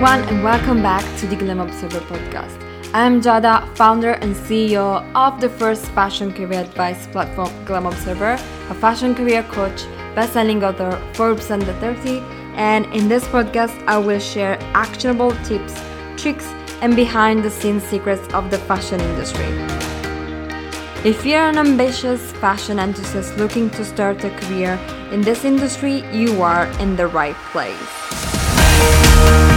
everyone, and welcome back to the Glam Observer podcast. I'm Giada, founder and CEO of the first fashion career advice platform, Glam Observer, a fashion career coach, best-selling author, Forbes Under 30, and in this podcast, I will share actionable tips, tricks, and behind-the-scenes secrets of the fashion industry. If you're an ambitious fashion enthusiast looking to start a career in this industry, you are in the right place.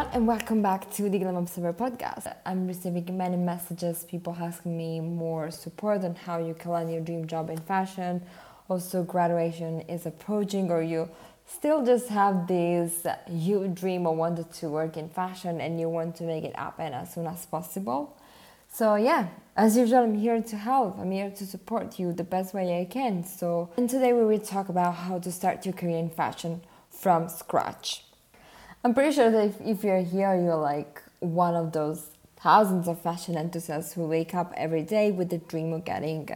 Everyone and welcome back to the Glam Observer podcast. I'm receiving many messages, people asking me more support on how you can land your dream job in fashion. Also graduation is approaching or you still just have this uh, you dream or wanted to work in fashion and you want to make it happen as soon as possible. So yeah, as usual I'm here to help. I'm here to support you the best way I can. So and today we will talk about how to start your career in fashion from scratch. I'm pretty sure that if, if you're here, you're like one of those thousands of fashion enthusiasts who wake up every day with the dream of getting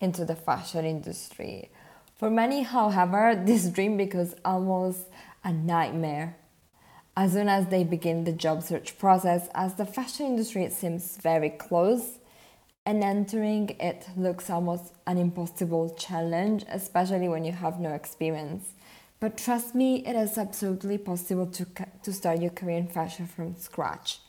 into the fashion industry. For many, however, this dream becomes almost a nightmare. As soon as they begin the job search process, as the fashion industry seems very close, and entering it looks almost an impossible challenge, especially when you have no experience. But trust me, it is absolutely possible to, to start your career in fashion from scratch.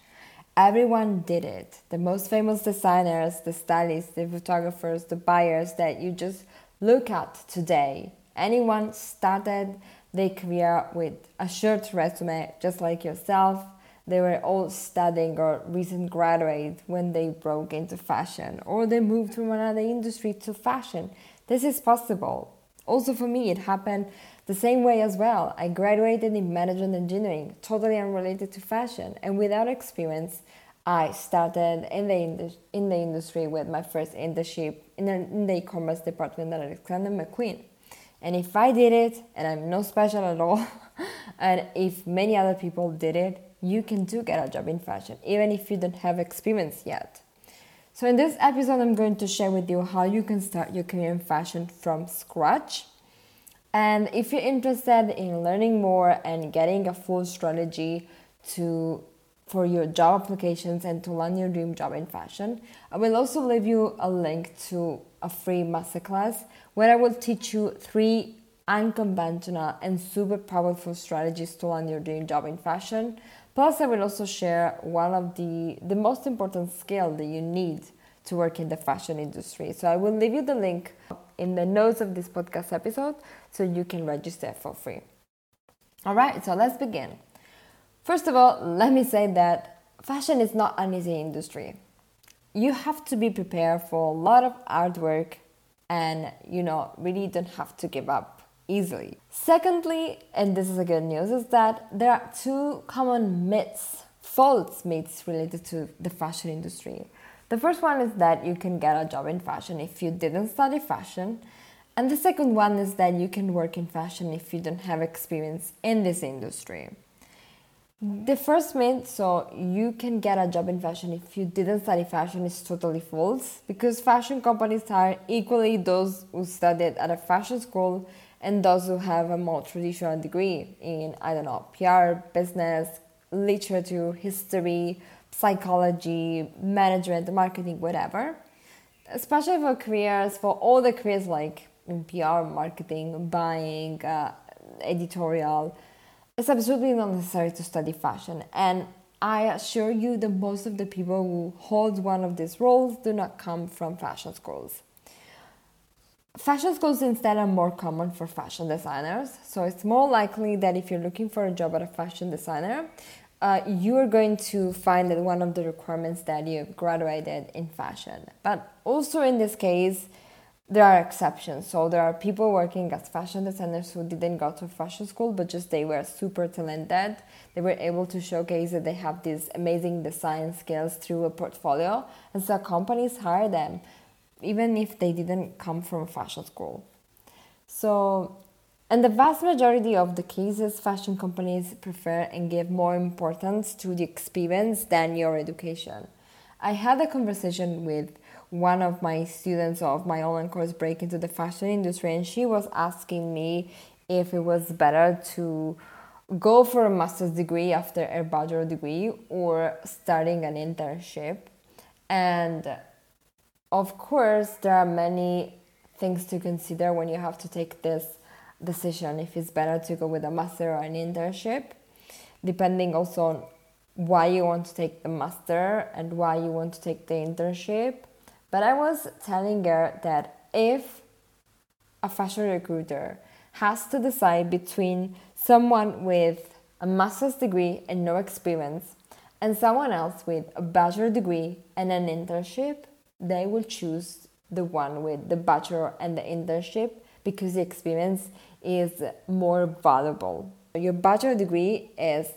Everyone did it. The most famous designers, the stylists, the photographers, the buyers that you just look at today. Anyone started their career with a short resume, just like yourself. They were all studying or recent graduates when they broke into fashion, or they moved from another industry to fashion. This is possible. Also, for me, it happened the same way as well, I graduated in management engineering, totally unrelated to fashion, and without experience, I started in the, in the industry with my first internship in, in the e-commerce department at Alexander McQueen. And if I did it, and I'm no special at all, and if many other people did it, you can do get a job in fashion, even if you don't have experience yet. So in this episode, I'm going to share with you how you can start your career in fashion from scratch and if you're interested in learning more and getting a full strategy to for your job applications and to land your dream job in fashion, I will also leave you a link to a free masterclass where I will teach you three unconventional and super powerful strategies to land your dream job in fashion. Plus, I will also share one of the, the most important skills that you need to work in the fashion industry. So I will leave you the link in the notes of this podcast episode so you can register for free. All right, so let's begin. First of all, let me say that fashion is not an easy industry. You have to be prepared for a lot of hard work and you know, really don't have to give up easily. Secondly, and this is a good news, is that there are two common myths, false myths related to the fashion industry. The first one is that you can get a job in fashion if you didn't study fashion. And the second one is that you can work in fashion if you don't have experience in this industry. The first myth, so you can get a job in fashion if you didn't study fashion, is totally false because fashion companies hire equally those who studied at a fashion school and those who have a more traditional degree in, I don't know, PR, business, literature, history, psychology, management, marketing, whatever. Especially for careers, for all the careers like in PR, marketing, buying, uh, editorial, it's absolutely not necessary to study fashion. And I assure you that most of the people who hold one of these roles do not come from fashion schools. Fashion schools instead are more common for fashion designers, so it's more likely that if you're looking for a job at a fashion designer, uh, you are going to find that one of the requirements that you've graduated in fashion. But also in this case, there are exceptions. So there are people working as fashion designers who didn't go to fashion school, but just they were super talented. They were able to showcase that they have these amazing design skills through a portfolio, and so companies hire them, even if they didn't come from a fashion school. So in the vast majority of the cases, fashion companies prefer and give more importance to the experience than your education. I had a conversation with one of my students of my online course break into the fashion industry and she was asking me if it was better to go for a master's degree after a bachelor degree or starting an internship and of course there are many things to consider when you have to take this decision if it's better to go with a master or an internship depending also on why you want to take the master and why you want to take the internship. But I was telling her that if a fashion recruiter has to decide between someone with a master's degree and no experience and someone else with a bachelor degree and an internship, they will choose the one with the bachelor and the internship because the experience is more valuable. Your bachelor degree is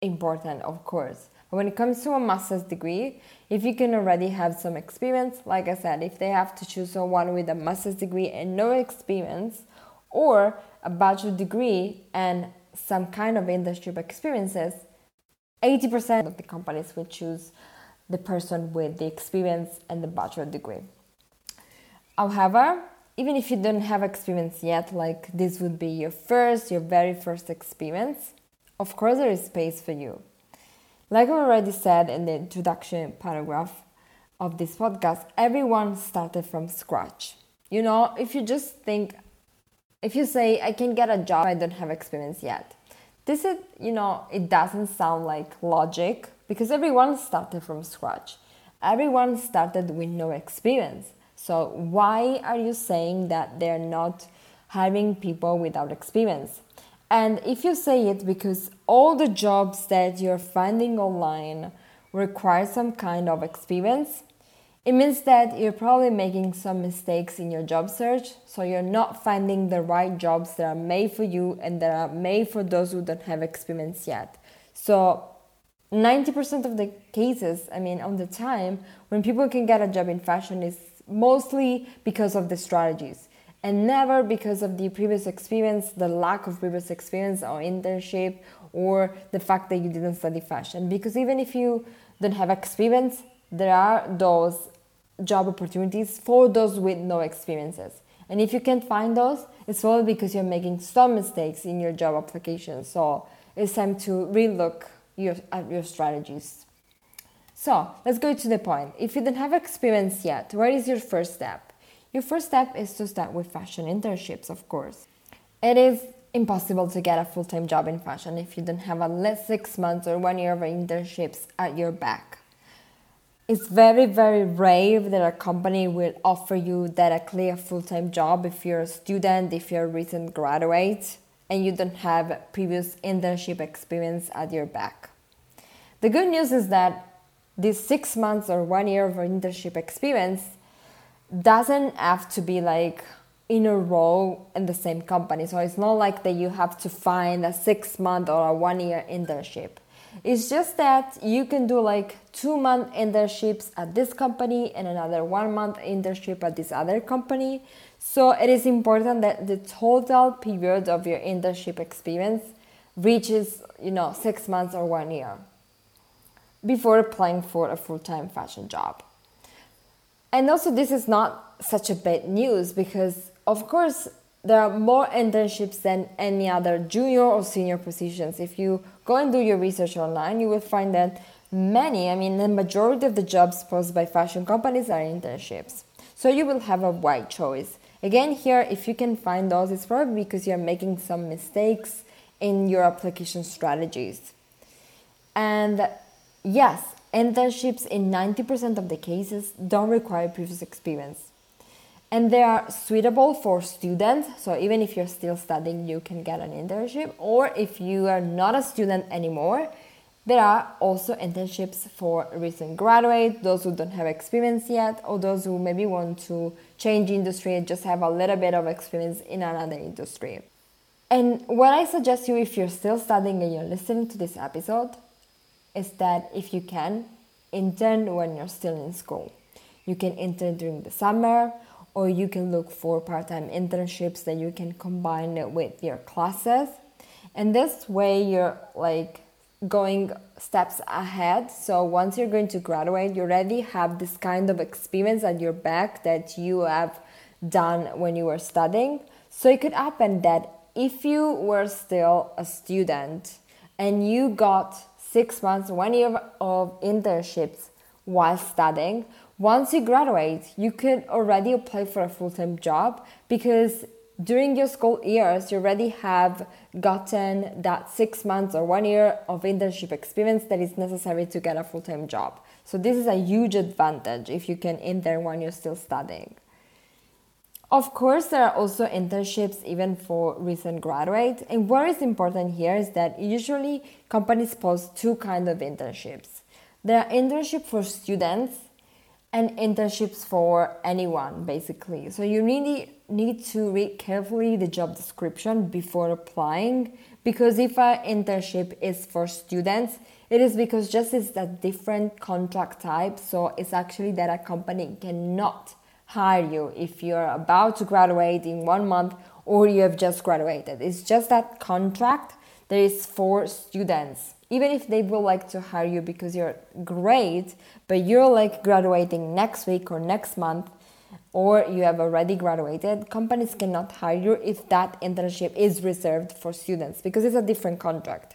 important, of course, but when it comes to a master's degree, if you can already have some experience, like I said, if they have to choose someone with a master's degree and no experience, or a bachelor degree and some kind of internship experiences, 80% of the companies will choose the person with the experience and the bachelor degree. However, even if you don't have experience yet, like this would be your first, your very first experience, of course there is space for you. Like I already said in the introduction paragraph of this podcast, everyone started from scratch. You know, if you just think, if you say, I can get a job, I don't have experience yet. This is, you know, it doesn't sound like logic because everyone started from scratch. Everyone started with no experience. So, why are you saying that they're not hiring people without experience? And if you say it because all the jobs that you're finding online require some kind of experience, it means that you're probably making some mistakes in your job search, so you're not finding the right jobs that are made for you and that are made for those who don't have experience yet. So 90% of the cases, I mean, on the time, when people can get a job in fashion is mostly because of the strategies and never because of the previous experience, the lack of previous experience or internship, or the fact that you didn't study fashion. Because even if you don't have experience, there are those job opportunities for those with no experiences. And if you can't find those, it's all because you're making some mistakes in your job application. So it's time to relook your, at your strategies. So let's go to the point. If you don't have experience yet, what is your first step? Your first step is to start with fashion internships, of course. It is impossible to get a full time job in fashion if you don't have at least six months or one year of internships at your back. It's very, very rare that a company will offer you directly a full time job if you're a student, if you're a recent graduate, and you don't have previous internship experience at your back. The good news is that these six months or one year of internship experience doesn't have to be like in a row in the same company. So it's not like that you have to find a six month or a one year internship. It's just that you can do like two month internships at this company and another one month internship at this other company. So it is important that the total period of your internship experience reaches, you know, six months or one year before applying for a full time fashion job. And also, this is not such a bad news because, of course, there are more internships than any other junior or senior positions. If you go and do your research online, you will find that many, I mean, the majority of the jobs posted by fashion companies are internships. So you will have a wide choice. Again, here, if you can find those, it's probably because you're making some mistakes in your application strategies. And yes, Internships in 90% of the cases don't require previous experience. And they are suitable for students, so even if you're still studying, you can get an internship. Or if you are not a student anymore, there are also internships for recent graduates, those who don't have experience yet, or those who maybe want to change industry and just have a little bit of experience in another industry. And what I suggest you if you're still studying and you're listening to this episode is that if you can, intern when you're still in school. You can intern during the summer, or you can look for part time internships that you can combine with your classes. And this way, you're like going steps ahead. So once you're going to graduate, you already have this kind of experience at your back that you have done when you were studying. So it could happen that if you were still a student and you got six months, one year of internships while studying, once you graduate, you could already apply for a full time job because during your school years, you already have gotten that six months or one year of internship experience that is necessary to get a full time job. So, this is a huge advantage if you can intern when you're still studying. Of course, there are also internships even for recent graduates. And what is important here is that usually companies post two kinds of internships. There are internships for students and internships for anyone, basically. So you really need to read carefully the job description before applying because if an internship is for students, it is because just it's a different contract type. So it's actually that a company cannot hire you if you're about to graduate in one month or you have just graduated. It's just that contract that is for students. Even if they will like to hire you because you're great, but you're like graduating next week or next month, or you have already graduated, companies cannot hire you if that internship is reserved for students because it's a different contract.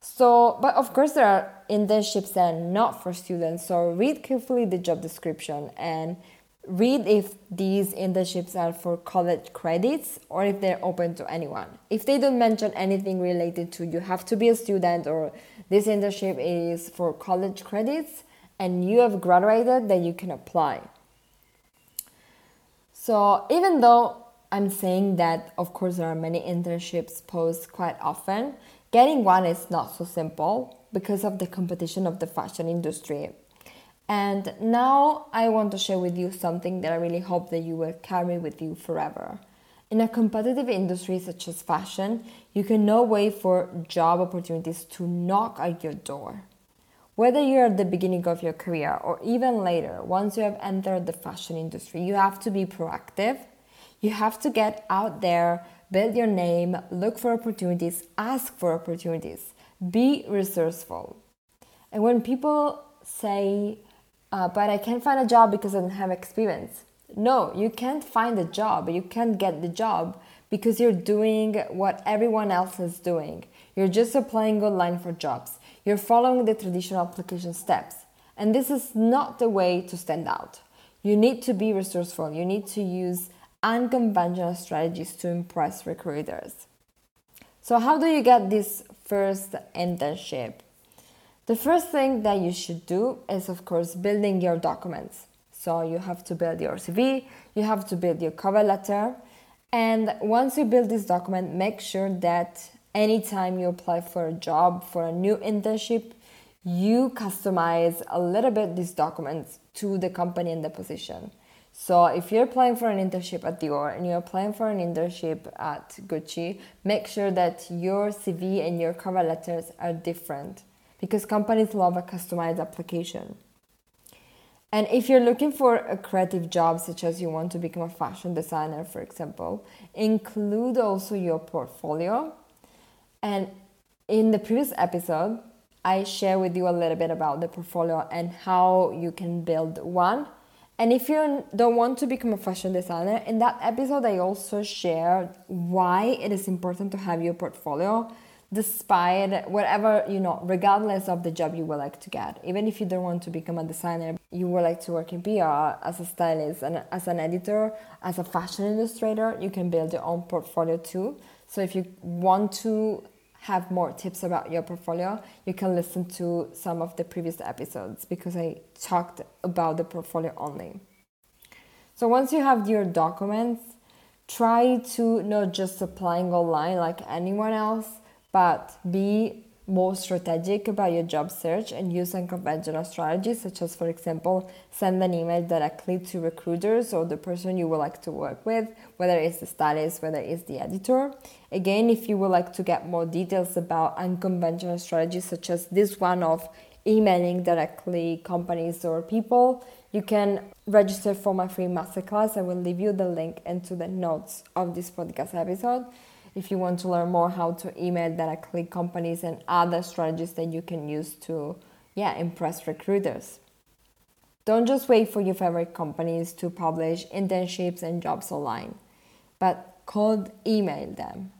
So, but of course, there are internships that are not for students. So, read carefully the job description and read if these internships are for college credits or if they're open to anyone. If they don't mention anything related to you have to be a student or this internship is for college credits and you have graduated, then you can apply. So even though I'm saying that, of course, there are many internships posted quite often, getting one is not so simple because of the competition of the fashion industry and now I want to share with you something that I really hope that you will carry with you forever. In a competitive industry such as fashion, you can no wait for job opportunities to knock at your door. Whether you're at the beginning of your career or even later, once you have entered the fashion industry, you have to be proactive. You have to get out there, build your name, look for opportunities, ask for opportunities, be resourceful. And when people say, uh, but I can't find a job because I don't have experience. No, you can't find a job. You can't get the job because you're doing what everyone else is doing. You're just applying online for jobs. You're following the traditional application steps. And this is not the way to stand out. You need to be resourceful. You need to use unconventional strategies to impress recruiters. So, how do you get this first internship? The first thing that you should do is, of course, building your documents. So you have to build your CV, you have to build your cover letter. And once you build this document, make sure that anytime you apply for a job, for a new internship, you customize a little bit these documents to the company and the position. So if you're applying for an internship at Dior and you're applying for an internship at Gucci, make sure that your CV and your cover letters are different because companies love a customized application. And if you're looking for a creative job, such as you want to become a fashion designer, for example, include also your portfolio. And in the previous episode, I share with you a little bit about the portfolio and how you can build one. And if you don't want to become a fashion designer, in that episode, I also share why it is important to have your portfolio despite whatever you know regardless of the job you would like to get. Even if you don't want to become a designer you would like to work in pr as a stylist and as an editor as a fashion illustrator you can build your own portfolio too. So if you want to have more tips about your portfolio you can listen to some of the previous episodes because i talked about the portfolio only. So once you have your documents try to not just applying online like anyone else but be more strategic about your job search and use unconventional strategies, such as, for example, send an email directly to recruiters or the person you would like to work with, whether it's the stylist, whether it's the editor. Again, if you would like to get more details about unconventional strategies, such as this one of emailing directly companies or people, you can register for my free masterclass. I will leave you the link into the notes of this podcast episode if you want to learn more how to email directly companies and other strategies that you can use to yeah impress recruiters. Don't just wait for your favorite companies to publish internships and jobs online but cold email them.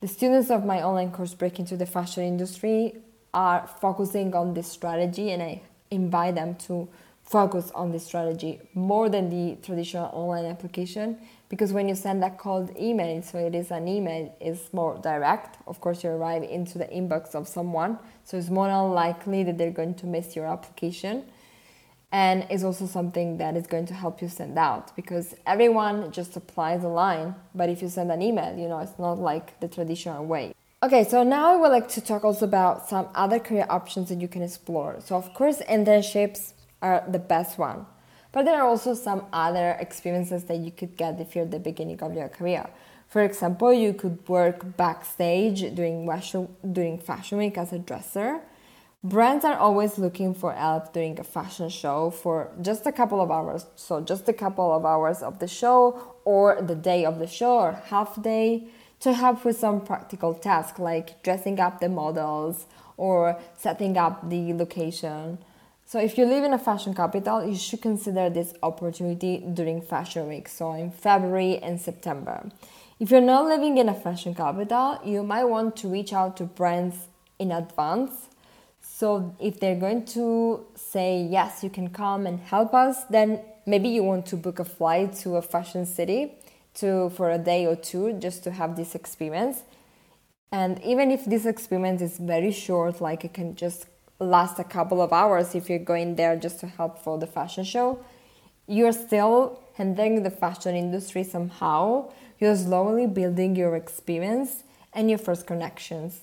The students of my online course break into the fashion industry are focusing on this strategy and i invite them to focus on this strategy more than the traditional online application because when you send a cold email so it is an email is more direct of course you arrive into the inbox of someone so it's more unlikely that they're going to miss your application. And it's also something that is going to help you send out because everyone just applies online but if you send an email you know it's not like the traditional way. Okay so now i would like to talk also about some other career options that you can explore. So of course internships are the best one. But there are also some other experiences that you could get if you're at the beginning of your career. For example, you could work backstage during fashion, during fashion week as a dresser. Brands are always looking for help during a fashion show for just a couple of hours. So, just a couple of hours of the show, or the day of the show, or half day, to help with some practical tasks like dressing up the models or setting up the location. So, if you live in a fashion capital, you should consider this opportunity during Fashion Week, so in February and September. If you're not living in a fashion capital, you might want to reach out to brands in advance. So, if they're going to say, yes, you can come and help us, then maybe you want to book a flight to a fashion city to, for a day or two just to have this experience. And even if this experience is very short, like it can just last a couple of hours if you're going there just to help for the fashion show, you're still handling the fashion industry somehow. You're slowly building your experience and your first connections.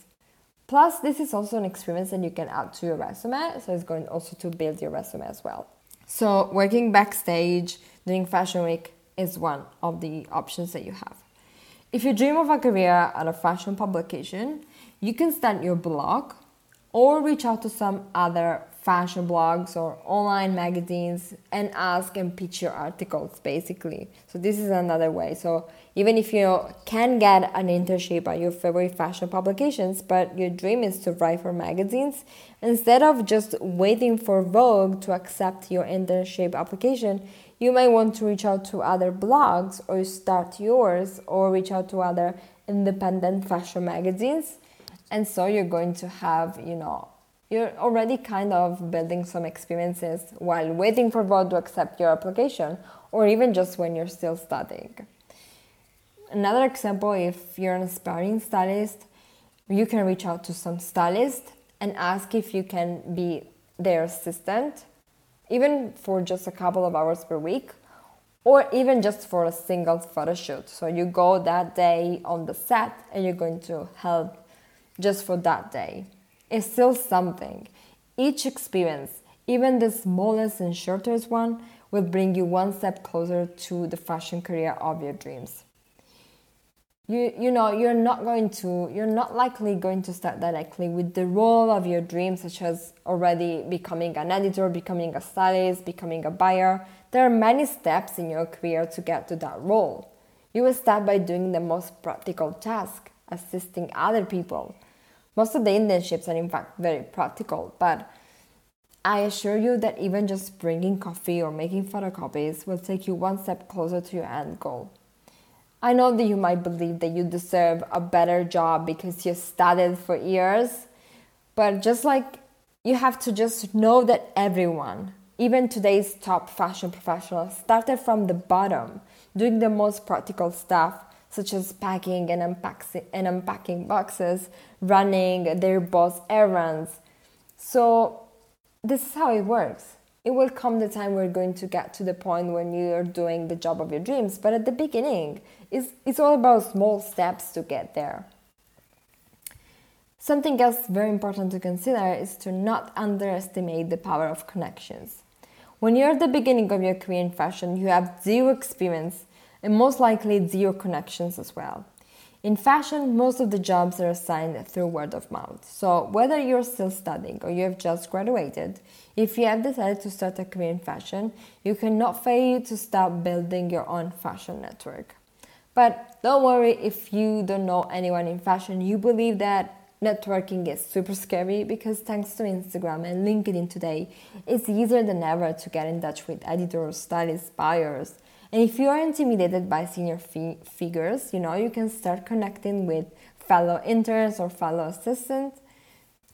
Plus, this is also an experience that you can add to your resume, so it's going also to build your resume as well. So, working backstage during Fashion Week is one of the options that you have. If you dream of a career at a fashion publication, you can start your blog or reach out to some other fashion blogs or online magazines and ask and pitch your articles basically. So this is another way. So even if you can get an internship at your favorite fashion publications, but your dream is to write for magazines, instead of just waiting for Vogue to accept your internship application, you might want to reach out to other blogs or start yours or reach out to other independent fashion magazines and so you're going to have you know you're already kind of building some experiences while waiting for Vogue to accept your application or even just when you're still studying. Another example if you're an aspiring stylist you can reach out to some stylist and ask if you can be their assistant even for just a couple of hours per week or even just for a single photo shoot. So you go that day on the set and you're going to help just for that day. It's still something. Each experience, even the smallest and shortest one, will bring you one step closer to the fashion career of your dreams. You, you know, you're not going to, you're not likely going to start directly with the role of your dreams, such as already becoming an editor, becoming a stylist, becoming a buyer. There are many steps in your career to get to that role. You will start by doing the most practical task, assisting other people, most of the internships are, in fact, very practical, but I assure you that even just bringing coffee or making photocopies will take you one step closer to your end goal. I know that you might believe that you deserve a better job because you studied for years, but just like you have to just know that everyone, even today's top fashion professionals, started from the bottom, doing the most practical stuff such as packing and unpacking, and unpacking boxes, running their boss errands. So, this is how it works. It will come the time we're going to get to the point when you're doing the job of your dreams, but at the beginning, it's, it's all about small steps to get there. Something else very important to consider is to not underestimate the power of connections. When you're at the beginning of your career in fashion, you have zero experience and most likely zero connections as well. In fashion, most of the jobs are assigned through word of mouth. So, whether you're still studying or you have just graduated, if you have decided to start a career in fashion, you cannot fail to start building your own fashion network. But don't worry if you don't know anyone in fashion, you believe that networking is super scary because thanks to Instagram and LinkedIn today, it's easier than ever to get in touch with editors, stylists, buyers. And if you are intimidated by senior fi- figures, you know, you can start connecting with fellow interns or fellow assistants.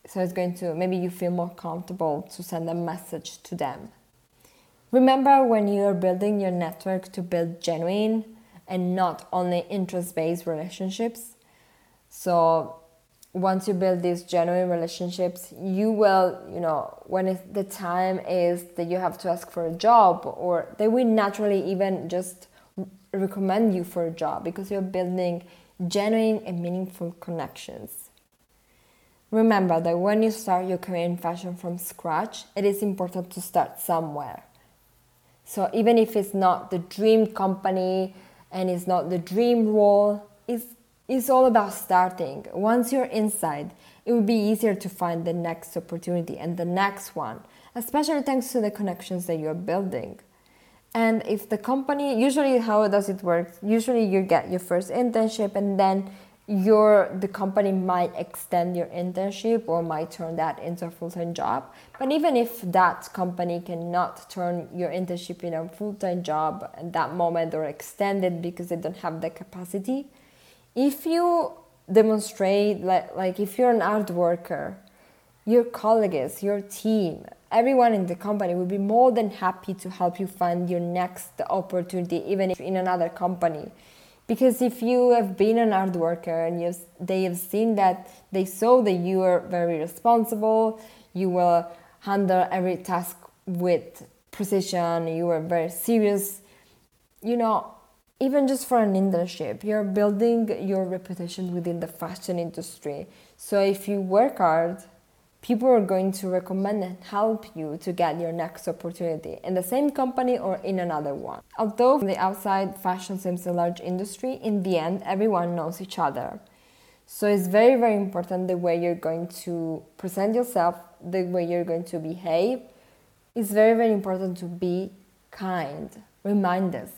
So it's going to maybe you feel more comfortable to send a message to them. Remember when you are building your network to build genuine and not only interest based relationships. So once you build these genuine relationships, you will, you know, when the time is that you have to ask for a job, or they will naturally even just recommend you for a job because you're building genuine and meaningful connections. Remember that when you start your career in fashion from scratch, it is important to start somewhere. So even if it's not the dream company and it's not the dream role, it's it's all about starting. Once you're inside, it will be easier to find the next opportunity and the next one, especially thanks to the connections that you're building. And if the company, usually how does it work? Usually you get your first internship and then your the company might extend your internship or might turn that into a full-time job but even if that company cannot turn your internship into a full-time job at that moment or extend it because they don't have the capacity if you demonstrate like, like if you're an art worker your colleagues your team everyone in the company will be more than happy to help you find your next opportunity even if in another company. Because if you have been an art worker and you they have seen that they saw that you are very responsible you will handle every task with precision you are very serious you know even just for an internship, you're building your reputation within the fashion industry. So if you work hard, people are going to recommend and help you to get your next opportunity in the same company or in another one. Although from the outside fashion seems a large industry, in the end everyone knows each other. So it's very very important the way you're going to present yourself, the way you're going to behave. It's very very important to be kind. Remind us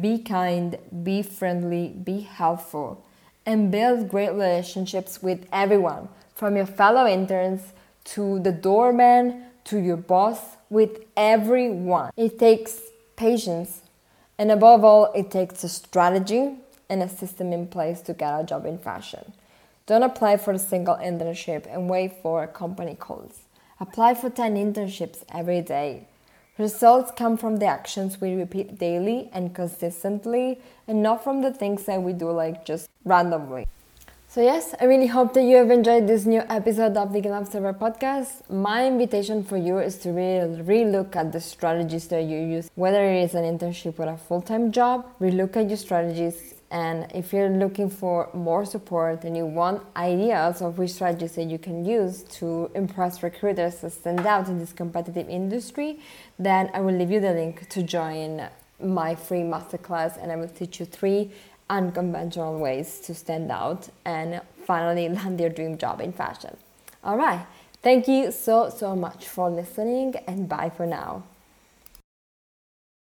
be kind, be friendly, be helpful, and build great relationships with everyone from your fellow interns to the doorman to your boss, with everyone. It takes patience, and above all, it takes a strategy and a system in place to get a job in fashion. Don't apply for a single internship and wait for a company calls. Apply for 10 internships every day Results come from the actions we repeat daily and consistently, and not from the things that we do like just randomly. So, yes, I really hope that you have enjoyed this new episode of the Glam Observer podcast. My invitation for you is to really relook at the strategies that you use, whether it is an internship or a full time job, relook at your strategies and if you're looking for more support and you want ideas of which strategies that you can use to impress recruiters to stand out in this competitive industry, then I will leave you the link to join my free masterclass and I will teach you three unconventional ways to stand out and finally land your dream job in fashion. All right. Thank you so, so much for listening and bye for now.